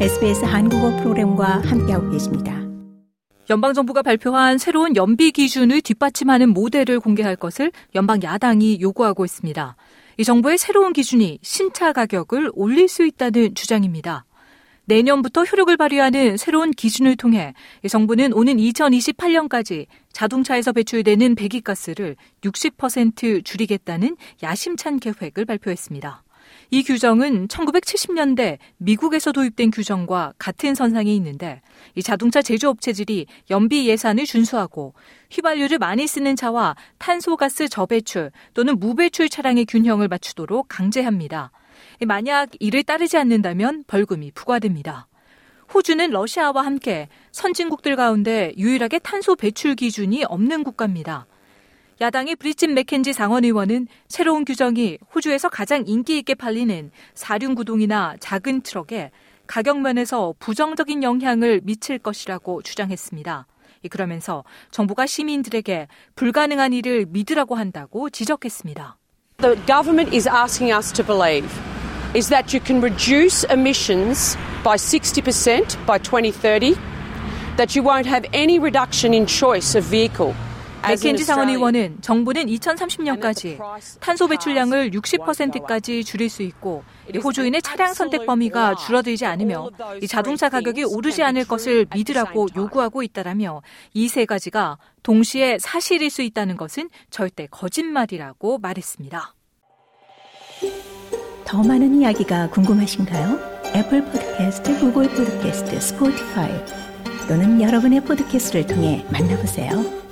SBS 한국어 프로그램과 함께하고 계십니다. 연방정부가 발표한 새로운 연비 기준을 뒷받침하는 모델을 공개할 것을 연방 야당이 요구하고 있습니다. 이 정부의 새로운 기준이 신차 가격을 올릴 수 있다는 주장입니다. 내년부터 효력을 발휘하는 새로운 기준을 통해 정부는 오는 2028년까지 자동차에서 배출되는 배기가스를 60% 줄이겠다는 야심찬 계획을 발표했습니다. 이 규정은 1970년대 미국에서 도입된 규정과 같은 선상에 있는데 이 자동차 제조업체들이 연비 예산을 준수하고 휘발유를 많이 쓰는 차와 탄소가스 저배출 또는 무배출 차량의 균형을 맞추도록 강제합니다. 만약 이를 따르지 않는다면 벌금이 부과됩니다. 호주는 러시아와 함께 선진국들 가운데 유일하게 탄소 배출 기준이 없는 국가입니다. 야당의 브리친 맥켄지 상원의원은 새로운 규정이 호주에서 가장 인기 있게 팔리는 사륜구동이나 작은 트럭에 가격 면에서 부정적인 영향을 미칠 것이라고 주장했습니다. 그러면서 정부가 시민들에게 불가능한 일을 믿으라고 한다고 지적했습니다. The government is asking us to believe is that you can reduce emissions by 60% by 2030, that you won't have any reduction in choice of vehicle. 맥켄지 상원 의원은 정부는 2030년까지 탄소 배출량을 60%까지 줄일 수 있고 호주인의 차량 선택 범위가 줄어들지 않으며 자동차 가격이 오르지 않을 것을 믿으라고 요구하고 있다라며 이 세 가지가 동시에 사실일 수 있다는 것은 절대 거짓말이라고 말했습니다. 더 많은 이야기가 궁금하신가요? Apple Podcast, Google Podcast, Spotify 또는 여러분의 포드캐스트를 통해 만나보세요.